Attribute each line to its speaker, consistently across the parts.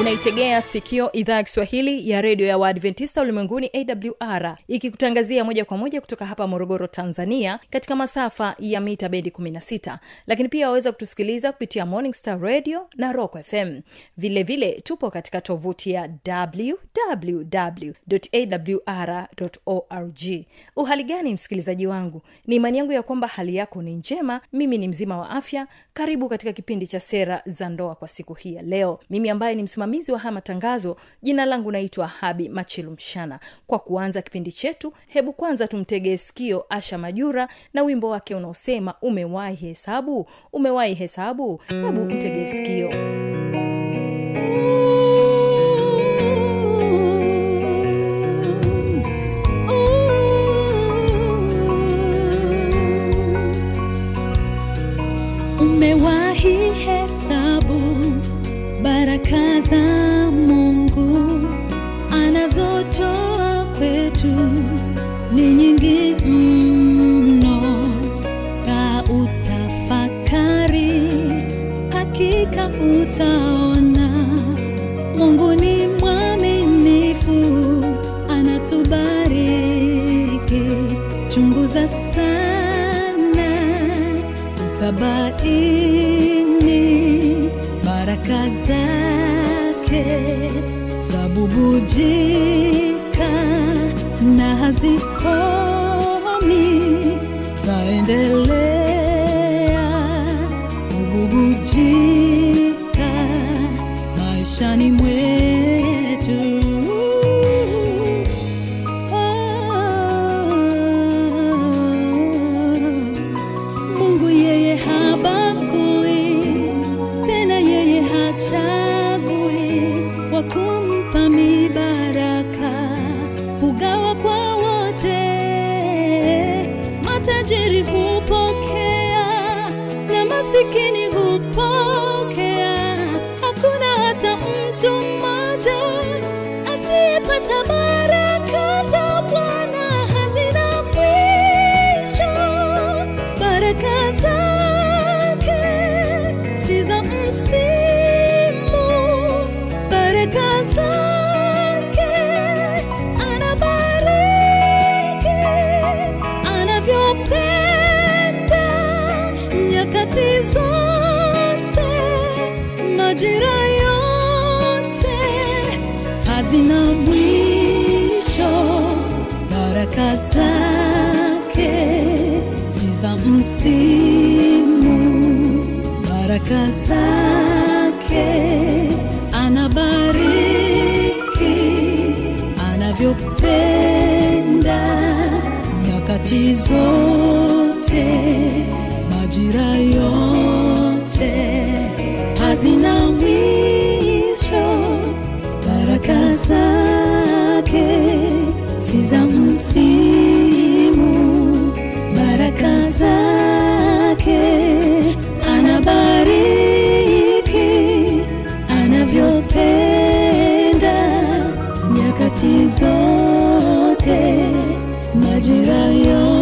Speaker 1: unaitegea sikio idhaa ya kiswahili ya redio ya waadventista ulimwenguni awr ikikutangazia moja kwa moja kutoka hapa morogoro tanzania katika masafa ya mita bendi 16 lakini pia waweza kutusikiliza kupitia morning star radio na rock fm vilevile vile, tupo katika tovuti ya wwwawr org. Uhali gani msikilizaji wangu? Ni imani yangu ya kwamba hali yako ni njema. Mimi ni mzima wa afya. Karibu katika kipindi cha sera za ndoa kwa siku hii ya leo. Mimi ambaye ni msimamizi wa haya matangazo. Jina langu naitwa habi machilu mshana. Kwa kuanza kipindi chetu hebu kwanza tumtegee sikio asha majura na wimbo wake unaosema umewahi hesabu? Umewahi hesabu? Hebu mtegee sikio
Speaker 2: Jika 你 baraka zake si za msimu. Baraka zake anabariki. Anavyopenda nyakati zote majira yote zake anabariki anavyopenda nyakati zote majira yote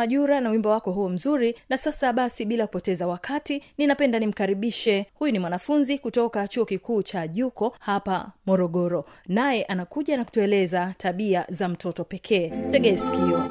Speaker 1: majura na wimbo wako huo mzuri. Na sasa basi bila kupoteza wakati ninapenda nimkaribishe. Huyu ni mwanafunzi kutoka chuo kikuu cha juko hapa morogoro. Naye anakuja na kutueleza tabia za mtoto pekee. Tegee sikio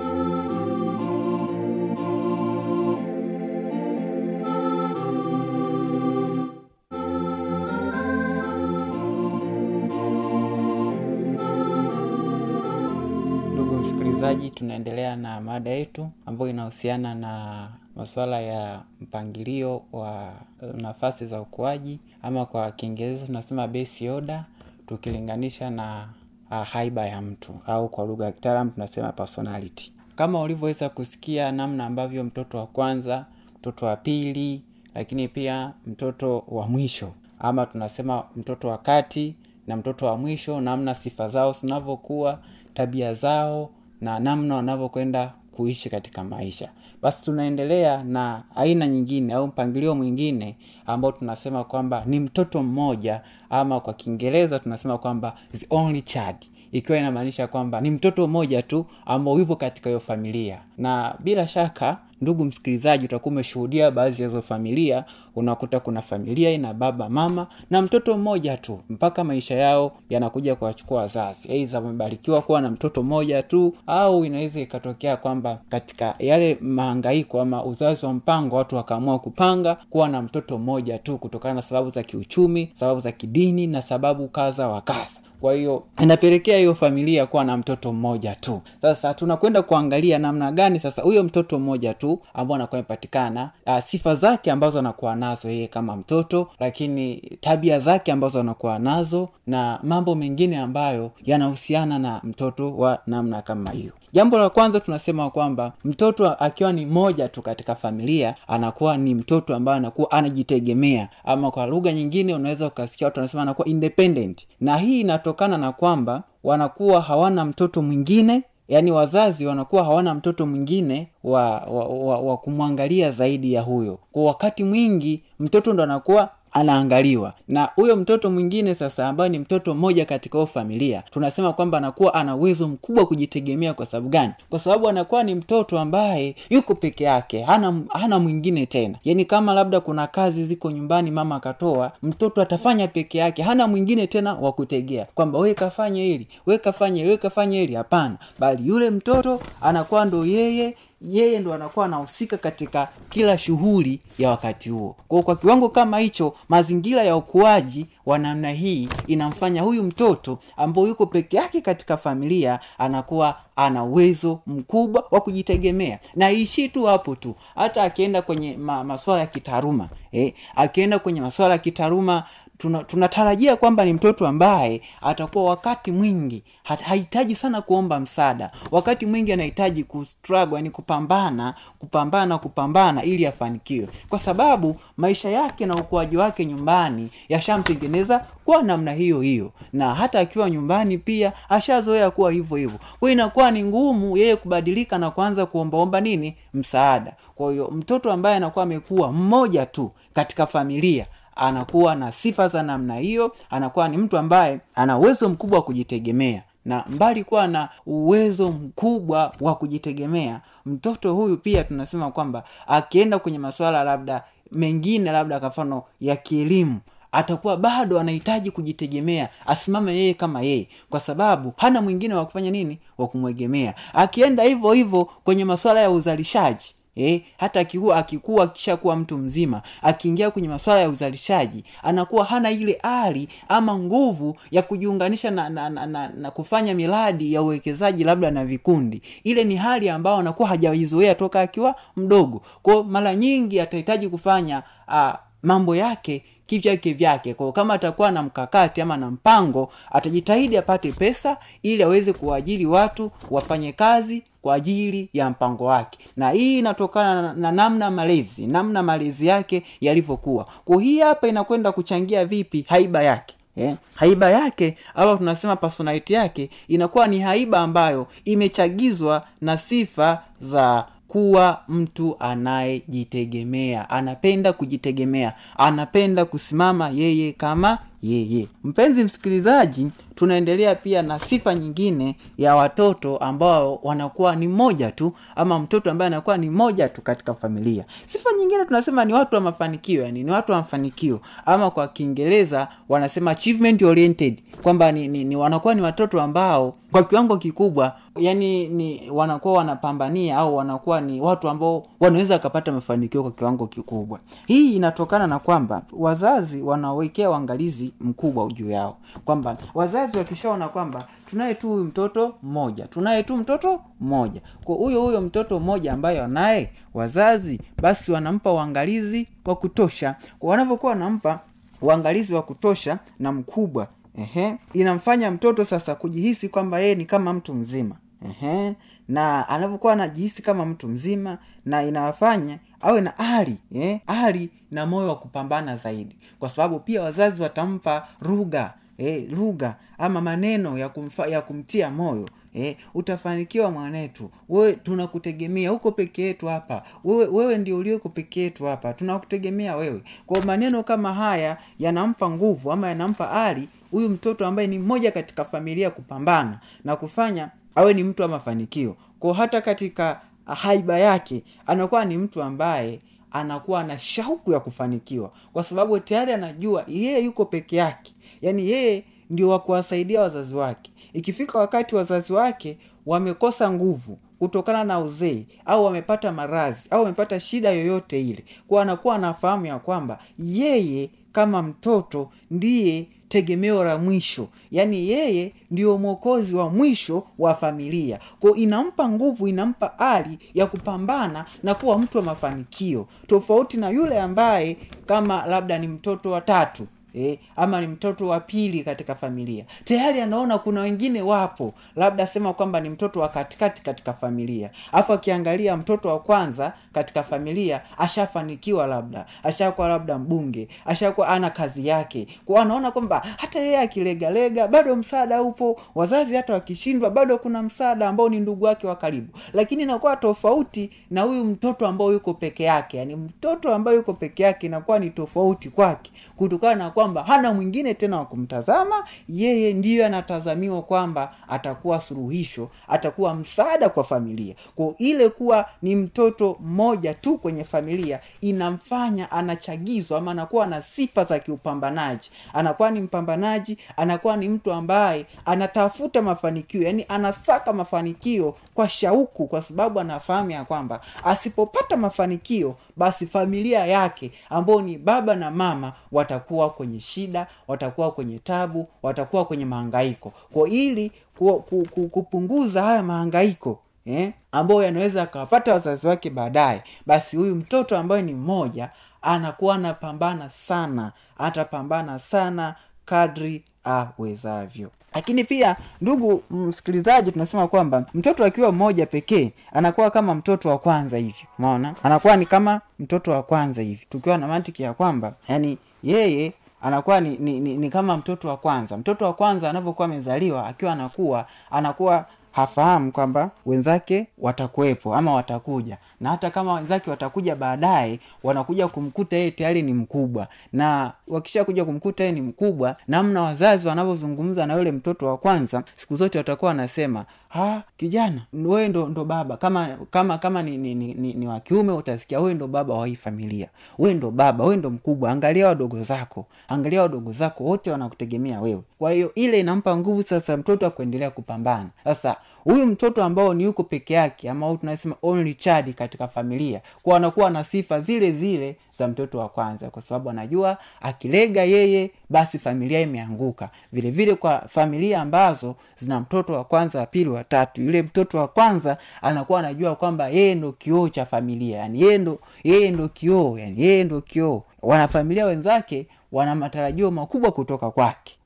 Speaker 3: tunaendelea na mada yetu ambayo inahusiana na masuala ya mpangilio wa eh, nafasi za ukuaji ama kwa kiingereza tunasema base order tukilinganisha na uh, haiba ya mtu au kwa lugha ya kitaalam tunasema personality. Kama ulivyoweza kusikia namna ambavyo mtoto wa kwanza mtoto wa pili lakini pia mtoto wa mwisho. Ama tunasema mtoto wa kati na mtoto wa mwisho namna sifa zao zinavyokuwa tabia zao na namna wanavyokwenda kuishi katika maisha. Basi tunaendelea na aina nyingine au mpangilio mwingine ambao tunasema kwamba ni mtoto mmoja ama kwa kiingereza tunasema kwamba the only child. Ikiwa inamaanisha kwamba ni mtoto mmoja tu ambao yupo katika hiyo familia. Na bila shaka ndugu msikilizaji utakuwa umeshuhudia baadhi ya hizo familia. Unakuta kuna familia ina baba mama na mtoto mmoja tu. Mpaka maisha yao yanakuja kuwachukua wazazi. Aidha wamebarikiwa kuwa na mtoto mmoja tu au inaweza ikatokea kwamba katika yale maangaiko ama uzazi wa mpango watu wakaamua kupanga kuwa na mtoto mmoja tu kutokana na sababu za kiuchumi sababu za kidini na sababu kaza wa kaza kwa hiyo inapelekea hiyo familia kuwa na mtoto mmoja tu. Sasa tunakwenda kuangalia namna gani sasa huyo mtoto mmoja tu ambao anakuwa amepatikana uh, sifa zake ambazo anakuwa nazo yeye kama mtoto lakini tabia zake ambazo anakuwa nazo na mambo mengine ambayo yanahusiana na mtoto wa namna kama hiyo jambo la kwanza tunasema kwamba mtoto akiwa ni moja tu katika familia anakuwa ni mtoto ambaye anakuwa anajitegemea. Ama kwa lugha nyingine unaweza ukasikia watu wanasema anakuwa independent. Na hii inatokana na kwamba wanakuwa hawana mtoto mwingine yaani wazazi wanakuwa hawana mtoto mwingine wa, wa, wa, wa kumwangalia zaidi ya huyo. Kwa wakati mwingi mtoto ndo anakuwa anaangaliwa. Na huyo mtoto mwingine sasa ambaye ni mtoto mmoja katika huo familia tunasema kwamba anakuwa ana uwezo mkubwa kujitegemea kwa sababu gani? Kwa sababu anakuwa ni mtoto ambaye yuko peke yake hana hana mwingine tena. Yaani kama labda kuna kazi ziko nyumbani mama akatoa mtoto atafanya peke yake hana mwingine tena wa kutegea. Kwamba we kafanye hili we kafanye we kafanye hili. Hapana. Bali yule mtoto anakuwa ndo yeye yeye ndo anakuwa anahusika katika kila shughuli ya wakati huo. Kwao kwa kiwango kama hicho mazingira ya ukuaji wa namna hii inamfanya huyu mtoto ambao yuko peke yake katika familia anakuwa ana uwezo mkubwa wa kujitegemea. Na iishii tu hapo tu. Hata akienda kwenye ma, maswala ya kitaaluma eh, akienda kwenye maswala ya kitaaluma tuna- tunatarajia kwamba ni mtoto ambaye atakuwa wakati mwingi hahitaji sana kuomba msaada. Wakati mwingi anahitaji kustruggle yani kupambana kupambana kupambana ili afanikiwe. Kwa sababu maisha yake na ukuaji wake nyumbani yashamtengeneza kwa namna hiyo hiyo. Na hata akiwa nyumbani pia ashazoea kuwa hivyo hivyo. Kwao inakuwa ni ngumu yeye kubadilika na kuanza kuombaomba nini? Msaada. Kwa hiyo mtoto ambaye anakuwa amekuwa mmoja tu katika familia anakuwa na sifa za namna hiyo anakuwa ni mtu ambaye ana uwezo mkubwa wa kujitegemea. Na mbali kuwa na uwezo mkubwa wa kujitegemea mtoto huyu pia tunasema kwamba akienda kwenye masuala labda mengine labda kwa mfano ya kielimu atakuwa bado anahitaji kujitegemea asimame yeye kama yeye kwa sababu hana mwingine wa kufanya nini? Wa kumwegemea. Akienda hivyo hivyo kwenye masuala ya uzalishaji Eh, hata akikuwa akikuwa akishakuwa mtu mzima akiingia kwenye masuala ya uzalishaji anakuwa hana ile ari ama nguvu ya kujiunganisha na, na, na, na, na kufanya miradi ya uwekezaji labda na vikundi. Ile ni hali ambayo anakuwa hajaizoea toka akiwa mdogo. Kwao mara nyingi atahitaji kufanya uh, mambo yake kivyake. Vyake kwao kama atakuwa na mkakati ama na mpango atajitahidi apate pesa ili aweze kuwaajiri watu wafanye kazi kwa ajili ya mpango wake. Na hii inatokana na, na namna malezi namna malezi yake yalivyokuwa. Kwa hii hapa inakwenda kuchangia vipi haiba yake? Yeah. haiba yake au tunasema personality yake inakuwa ni haiba ambayo imechagizwa na sifa za kuwa mtu anayejitegemea anapenda kujitegemea anapenda kusimama yeye kama yeye. Mpenzi msikilizaji tunaendelea pia na sifa nyingine ya watoto ambao wanakuwa ni moja tu ama mtoto ambaye anakuwa ni moja tu katika familia. Sifa nyingine tunasema ni watu wa mafanikio yani ni watu wa mafanikio. Ama kwa kiingereza wanasema achievement oriented kwamba ni, ni, ni wanakuwa ni watoto ambao kwa kiwango kikubwa yani ni wanakuwa wanapambania au wanakuwa ni watu ambao wanaweza wakapata mafanikio kwa kiwango kikubwa. Hii inatokana na kwamba wazazi wanawekea uangalizi mkubwa juu yao. Kwamba wazazi wakishaona kwamba tunaye tu huyu mtoto mmoja tunaye tu mtoto mmoja. Kwa huyo huyo mtoto mmoja ambaye wanaye wazazi basi wanampa uangalizi wa kutosha. Wanavyokuwa wanampa uangalizi wa kutosha na mkubwa ehe, inamfanya mtoto sasa kujihisi kwamba yeye ni kama mtu mzima ehe, na anavyokuwa anajihisi kama mtu mzima na inawafanya awe na ari eh, ari na moyo wa kupambana zaidi. Kwa sababu pia wazazi watampa lugha eh, lugha ama maneno ya, kumfa, ya kumtia moyo eh, utafanikiwa mwanetu. Wewe tunakutegemea huko peke yetu hapa. Wewe, wewe ndio ulioko peke yetu hapa. Tunakutegemea wewe. Kwa maneno kama haya yanampa nguvu ama yanampa ari huyu mtoto ambaye ni mmoja katika familia kupambana na kufanya awe ni mtu wa mafanikio. Kwa hata katika haiba yake anakuwa ni mtu ambaye anakuwa na shauku ya kufanikiwa. Kwa sababu tayari anajua yeye yuko peke yake yaani yeye ndio wa kuwasaidia wazazi wake. Ikifika wakati wazazi wake wamekosa nguvu kutokana na uzee au wamepata maradhi au wamepata shida yoyote ile kwa anakuwa anafahamu ya kwamba yeye kama mtoto ndiye tegemeo la mwisho. Yaani yeye ndio mwokozi wa mwisho wa familia. Ko inampa nguvu inampa hali ya kupambana na kuwa mtu wa mafanikio. Tofauti na yule ambaye kama labda ni mtoto wa tatu E, ama ni mtoto wa pili katika familia. Tayari anaona kuna wengine wapo. Labda sema kwamba ni mtoto wa katikati katika familia. Afu akiangalia mtoto wa kwanza katika familia ashafanikiwa labda ashakuwa labda mbunge ashakuwa ana kazi yake. Kwa anaona kwamba hata yeye akilegalega bado msaada upo. Wazazi hata wakishindwa bado kuna msaada ambao ni ndugu wake wa karibu. Lakini inakuwa tofauti na huyu mtoto ambao yuko peke yake. Yani mtoto ambaye yuko peke yake inakuwa ni tofauti kwake kutokana na kwamba hana mwingine tena wa kumtazama. Yeye ndiyo anatazamiwa kwamba atakuwa suluhisho atakuwa msaada kwa familia. Kwao ile kuwa ni mtoto mmoja tu kwenye familia inamfanya anachagizwa ama anakuwa na sifa za kiupambanaji. Anakuwa ni mpambanaji anakuwa ni mtu ambaye anatafuta mafanikio yani anasaka mafanikio kwa shauku kwa sababu anafahamu ya kwamba asipopata mafanikio basi familia yake ambao ni baba na mama watakuwa kwenye shida watakuwa kwenye tabu watakuwa kwenye mahangaiko. Kwa ili ku, ku, ku, kupunguza haya mahangaiko eh, ambayo yanaweza akawapata wazazi wake baadaye. Basi huyu mtoto ambaye ni mmoja anakuwa anapambana sana. Atapambana sana kadri awezavyo. Lakini pia ndugu msikilizaji tunasema kwamba mtoto akiwa mmoja pekee anakuwa kama mtoto wa kwanza hivi. Umeona? Anakuwa ni kama mtoto wa kwanza hivi. Tukiwa na mantiki ya kwamba yani yeye anakuwa ni, ni, ni, ni kama mtoto wa kwanza. Mtoto wa kwanza anavyokuwa amezaliwa akiwa anakuwa anakuwa hafahamu kwamba wenzake watakuwepo ama watakuja. Na hata kama wenzake watakuja baadaye wanakuja kumkuta yeye tayari ni mkubwa. Na wakisha kuja kumkuta yeye ni mkubwa namna wazazi wanavyozungumza na yule mtoto wa kwanza siku zote watakuwa wanasema ha kijana? Wewe ndo, ndo baba. Kama kama kama ni, ni, ni, ni, ni wa utasikia wewe ndo baba wa hii familia. Wewe ndo baba wewe ndo mkubwa. Angalia wadogo zako. Angalia wadogo zako. Wote wanakutegemea wewe. Kwa hiyo ile inampa nguvu sasa mtoto akuendelea kupambana. Sasa huyu mtoto ambao ni yuko peke yake ama tunasema only child katika familia kwa anakuwa na sifa zile zile za mtoto wa kwanza kwa sababu anajua akilega yeye basi familia imeanguka. Vile vile kwa familia ambazo zina mtoto wa kwanza wa pili wa tatu yule mtoto wa kwanza anakuwa anajua kwamba yeye ndo kioo cha familia yani yeye ndo yeye ndo kioo yani yeye ndo kioo. Wanafamilia wenzake wana matarajio makubwa kutoka kwake.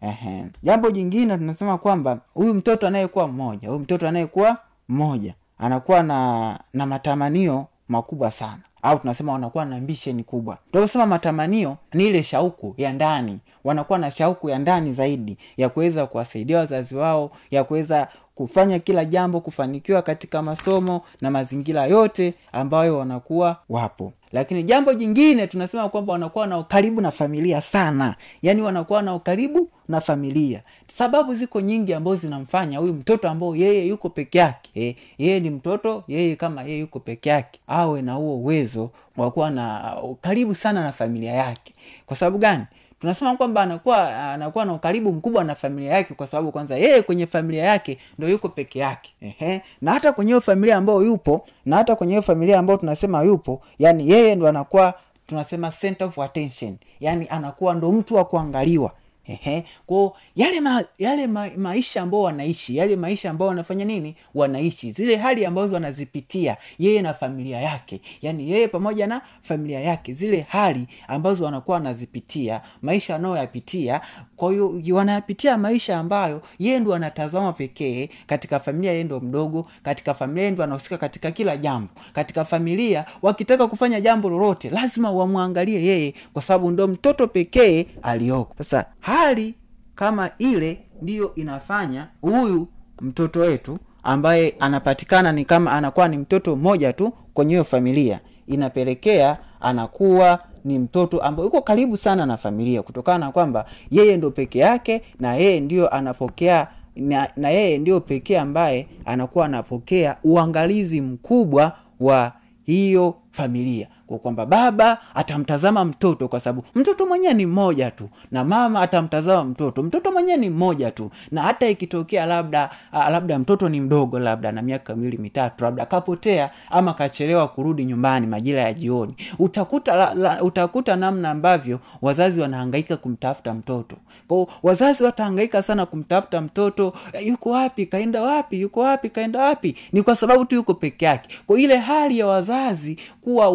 Speaker 3: Jambo jingine tunasema kwamba huyu mtoto anayekuwa mmoja huyu mtoto anayekuwa mmoja anakuwa na na matamanio makubwa sana au tunasema wanakuwa na ambisheni kubwa. Tunavyosema matamanio ni ile shauku ya ndani. Wanakuwa na shauku ya ndani zaidi ya kuweza kuwasaidia wazazi wao ya kuweza kufanya kila jambo kufanikiwa katika masomo na mazingira yote ambayo wanakuwa wapo. Lakini jambo jingine tunasema kwamba wanakuwa na ukaribu na familia sana. Yaani wanakuwa na ukaribu na familia. Sababu ziko nyingi ambazo zinamfanya huyu mtoto ambao yeye yuko peke yake eh, yeye ni mtoto yeye kama yeye yuko peke yake awe na huo uwezo wa kuwa na karibu sana na familia yake. Kwa sababu gani tunasema kwamba anakuwa anakuwa na ukaribu mkubwa na familia yake kwa sababu kwanza yeye kwenye familia yake ndo yuko peke yake. Ehe. na hata kwenye hiyo familia ambayo yupo na hata kwenye hiyo familia ambayo tunasema yupo yani yeye ndo anakuwa tunasema center of attention. Yani anakuwa ndo mtu wa kuangaliwa Ehe. kwao yale ma, yale ma, maisha ambao wanaishi yale maisha ambao wanafanya nini? Wanaishi. Zile hali ambazo wanazipitia yeye na familia yake. Yaani yeye pamoja na familia yake. Zile hali ambazo wanakuwa wanazipitia maisha wanayoyapitia. Kwa hiyo wanayapitia maisha ambayo yeye ndo anatazama pekee katika familia yeye ndo mdogo katika familia ndo anahusika katika kila jambo. Katika familia wakitaka kufanya jambo lolote lazima wamwangalie yeye kwa sababu ndo mtoto pekee aliyoko sasa hali kama ile ndiyo inafanya huyu mtoto wetu ambaye anapatikana ni kama anakuwa ni mtoto mmoja tu kwenye hiyo familia inapelekea anakuwa ni mtoto ambaye yuko karibu sana na familia kutokana na kwamba yeye ndo peke yake na yeye ndio anapokea na, na yeye ndio pekee ambaye anakuwa anapokea uangalizi mkubwa wa hiyo familia kwamba baba atamtazama mtoto kwa sababu mtoto mwenyewe ni mmoja tu na mama atamtazama mtoto. Mtoto mwenyewe ni mmoja tu na hata ikitokea labda labda mtoto ni mdogo labda na miaka miwili mitatu labda kapotea ama kachelewa kurudi nyumbani majira ya jioni utakuta la, la, utakuta namna ambavyo wazazi wanahangaika kumtafuta mtoto. Kwao wazazi watahangaika sana kumtafuta mtoto yuko wapi? Kaenda wapi? Yuko wapi? Kaenda wapi? Ni kwa sababu tu yuko peke yake. Kwa ile hali ya wazazi kuwa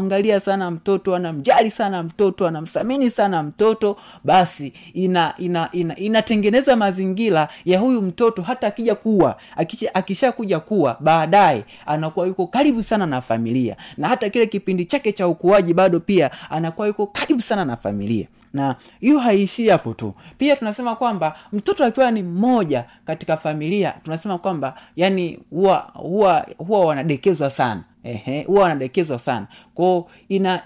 Speaker 3: wanamwangalia sana mtoto anamjali sana mtoto anamsamini sana mtoto basi ina ina ina inatengeneza mazingira ya huyu mtoto hata akija kuwa akisha, kuja kuwa baadaye anakuwa yuko karibu sana na familia. Na hata kile kipindi chake cha ukuaji bado pia anakuwa yuko karibu sana na familia. Na hiyo haiishii hapo tu. Pia tunasema kwamba mtoto akiwa ni mmoja katika familia tunasema kwamba yani huwa huwa huwa wanadekezwa sana huwa wanadekezwa sana. Kwao ina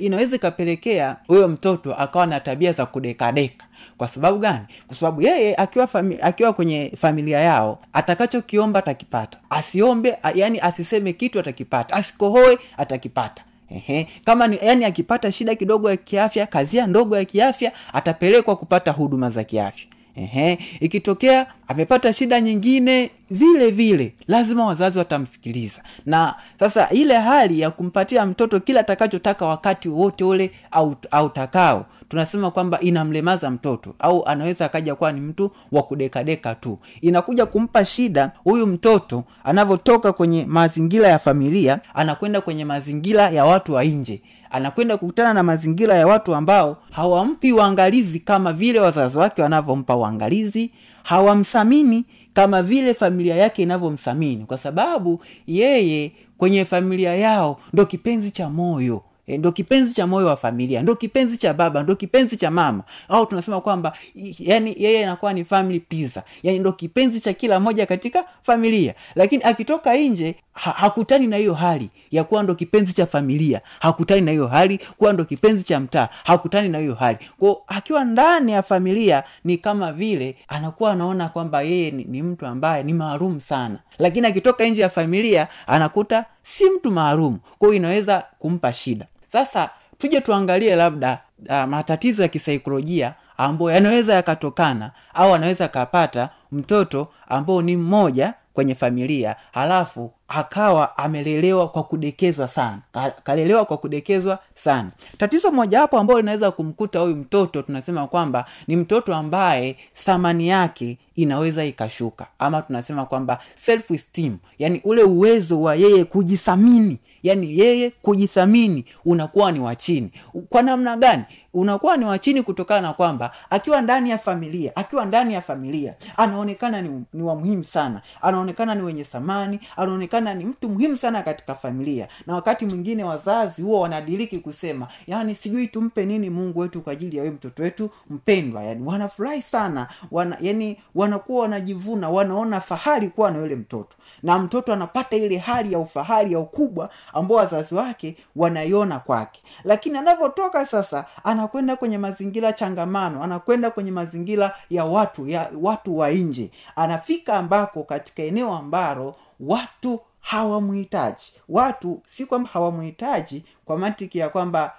Speaker 3: inaweza ikapelekea huyo mtoto akawa na tabia za kudekadeka. Kwa sababu gani? Kwa sababu yeye akiwa fami, akiwa kwenye familia yao atakachokiomba atakipata. Asiombe yani asiseme kitu atakipata. Asikohoe atakipata. Ehe. kama ni yani akipata shida kidogo ya kiafya kazia ndogo ya kiafya atapelekwa kupata huduma za kiafya Ehe. ikitokea amepata shida nyingine vile vile lazima wazazi watamsikiliza na sasa ile hali ya kumpatia mtoto kila atakachotaka wakati wowote ule au autakao tunasema kwamba inamlemaza mtoto au anaweza akaja kuwa ni mtu wa kudekadeka tu. Inakuja kumpa shida huyu mtoto anavyotoka kwenye mazingira ya familia anakwenda kwenye mazingira ya watu wa nje. Anakwenda kukutana na mazingira ya watu ambao hawampi uangalizi kama vile wazazi wake wanavyompa uangalizi hawamthamini kama vile familia yake inavyomthamini. Kwa sababu yeye kwenye familia yao ndo kipenzi cha moyo E, ndo kipenzi cha moyo wa familia ndo kipenzi cha baba ndo kipenzi cha mama. Au tunasema kwamba yani yeye anakuwa ni family pizza yani ndo kipenzi cha kila moja katika familia. Lakini akitoka nje ha, hakutani na hiyo hali ya kuwa ndo kipenzi cha familia. Hakutani na hiyo hali kuwa ndo kipenzi cha mtaa. Hakutani na hiyo hali. Kwao akiwa ndani ya familia ni kama vile anakuwa anaona kwamba yeye ni, ni mtu ambaye ni maalum sana. Lakini akitoka nje ya familia anakuta si mtu maalum. Kwao inaweza kumpa shida sasa tuje tuangalie labda uh, matatizo ya kisaikolojia ambayo yanaweza yakatokana au anaweza akapata mtoto ambao ni mmoja kwenye familia halafu akawa amelelewa kwa kudekezwa sana kalelewa kwa kudekezwa sana. Tatizo mojawapo ambayo linaweza kumkuta huyu mtoto tunasema kwamba ni mtoto ambaye thamani yake inaweza ikashuka ama tunasema kwamba self esteem yani ule uwezo wa yeye kujithamini yani yeye kujithamini unakuwa ni wa chini. Kwa namna gani? Unakuwa ni wa chini kutokana na kwamba akiwa ndani ya familia akiwa ndani ya familia anaonekana ni, ni wa muhimu sana. Anaonekana ni wenye thamani anaonekana ni mtu muhimu sana katika familia. Na wakati mwingine wazazi huwa wanadiriki kusema yani sijui tumpe nini mungu wetu kwa ajili ya we mtoto wetu mpendwa. Yani wanafurahi sana. Wana, yani wanakuwa wanajivuna wanaona fahari kuwa na yule mtoto. Na mtoto anapata ile hali ya ufahari ya ukubwa ambao wazazi wake wanaiona kwake. Lakini anavyotoka sasa anakwenda kwenye mazingira changamano anakwenda kwenye mazingira ya watu ya watu wa nje. Anafika ambako katika eneo ambalo watu hawamhitaji watu si kwamba hawamhitaji kwa mantiki ya kwamba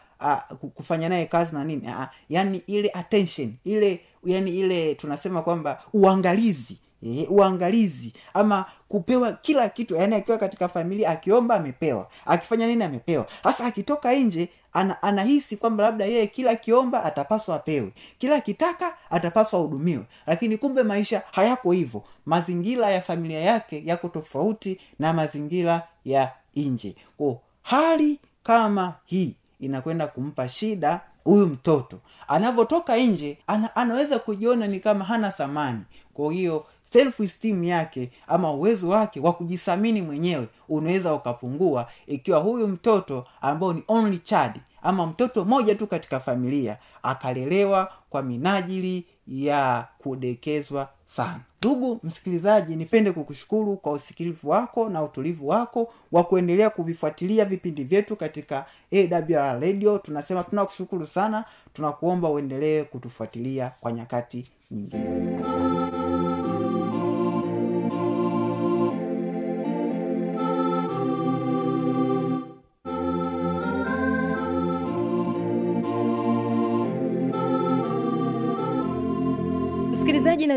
Speaker 3: kufanya naye kazi na nini. Uh, ile attention ile yani ile tunasema kwamba uangalizi e, uangalizi ama kupewa kila kitu yaani akiwa katika familia akiomba amepewa akifanya nini amepewa. Hasa akitoka nje ana, anahisi kwamba labda yeye kila kiomba atapaswa apewe kila kitaka atapaswa ahudumiwe. Lakini kumbe maisha hayako hivyo. Mazingira ya familia yake yako tofauti na mazingira ya nje. Ko hali kama hii inakwenda kumpa shida huyu mtoto. Anavyotoka nje ana, anaweza kujiona ni kama hana thamani. Kwa hiyo self esteem yake ama uwezo wake wa kujisamini mwenyewe unaweza ukapungua ikiwa huyu mtoto ambao ni only child ama mtoto mmoja tu katika familia akalelewa kwa minajili ya kudekezwa sana. Ndugu msikilizaji nipende kukushukuru kwa usikilivu wako na utulivu wako wa kuendelea kuvifuatilia vipindi vyetu katika awr radio. Tunasema tunakushukuru sana tunakuomba uendelee kutufuatilia kwa nyakati nyingine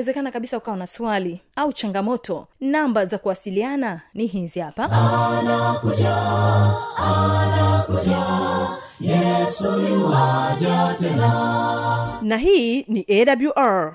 Speaker 1: inawezekana kabisa ukawa na swali au changamoto namba za kuwasiliana ni hizi hapa.
Speaker 4: Anakuja anakuja yesu tena.
Speaker 1: Na hii ni awr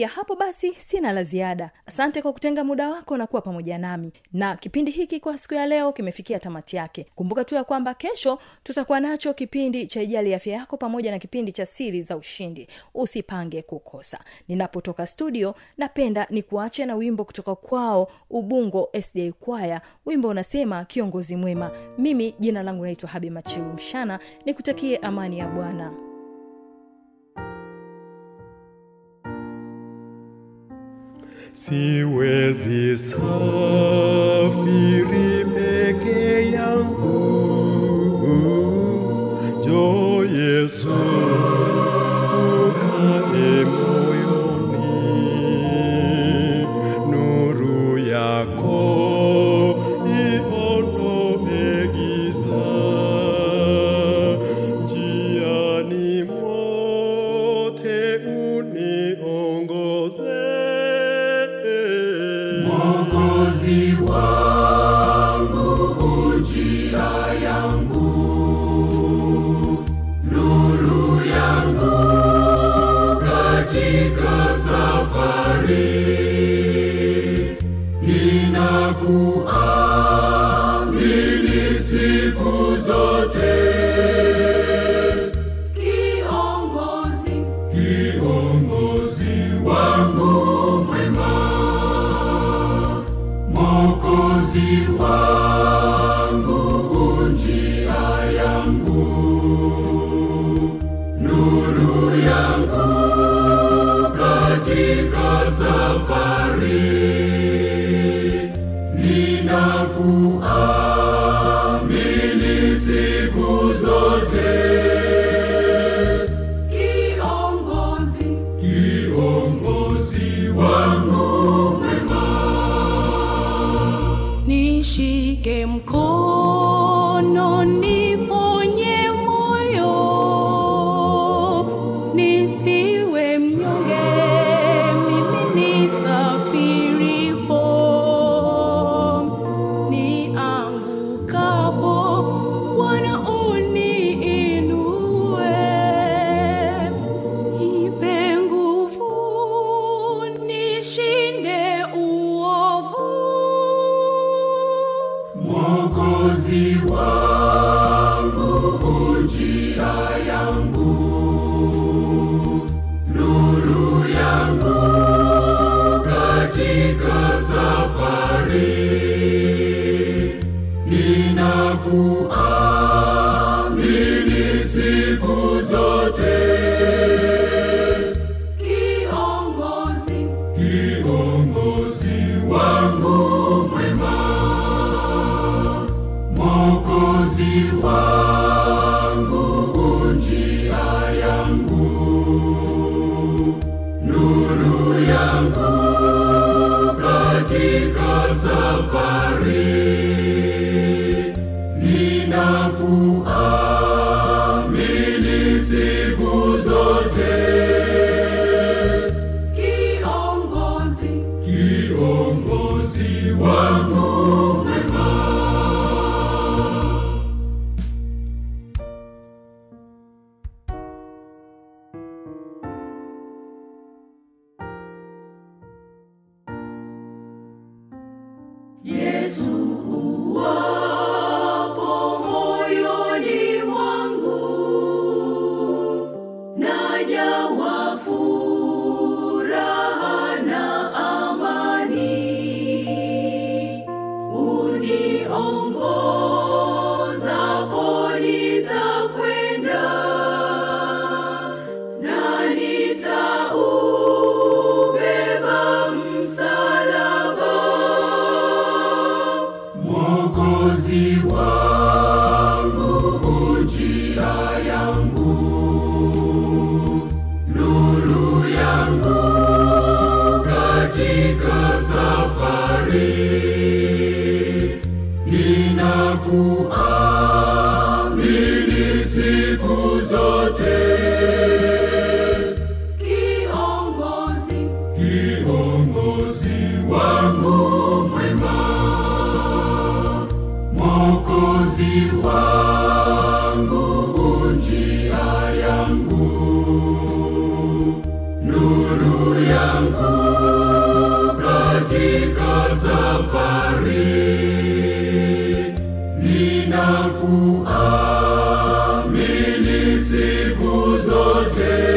Speaker 1: kufikia hapo basi sina la ziada. Asante kwa kutenga muda wako na kuwa pamoja nami. Na kipindi hiki kwa siku ya leo kimefikia tamati yake. Kumbuka tu ya kwamba kesho tutakuwa nacho kipindi cha ijali afya yako pamoja na kipindi cha siri za ushindi. Usipange kukosa. Ninapotoka studio napenda ni kuache na wimbo kutoka kwao ubungo sda kwaya. Wimbo unasema kiongozi mwema. Mimi jina langu naitwa habi machilu mshana nikutakie amani ya bwana
Speaker 5: siwezi safiri peke yangu
Speaker 4: mokozi wangu njia yangu nuru yangu katika safari. Ninakuamini inabuhay. Mwokozi wangu day.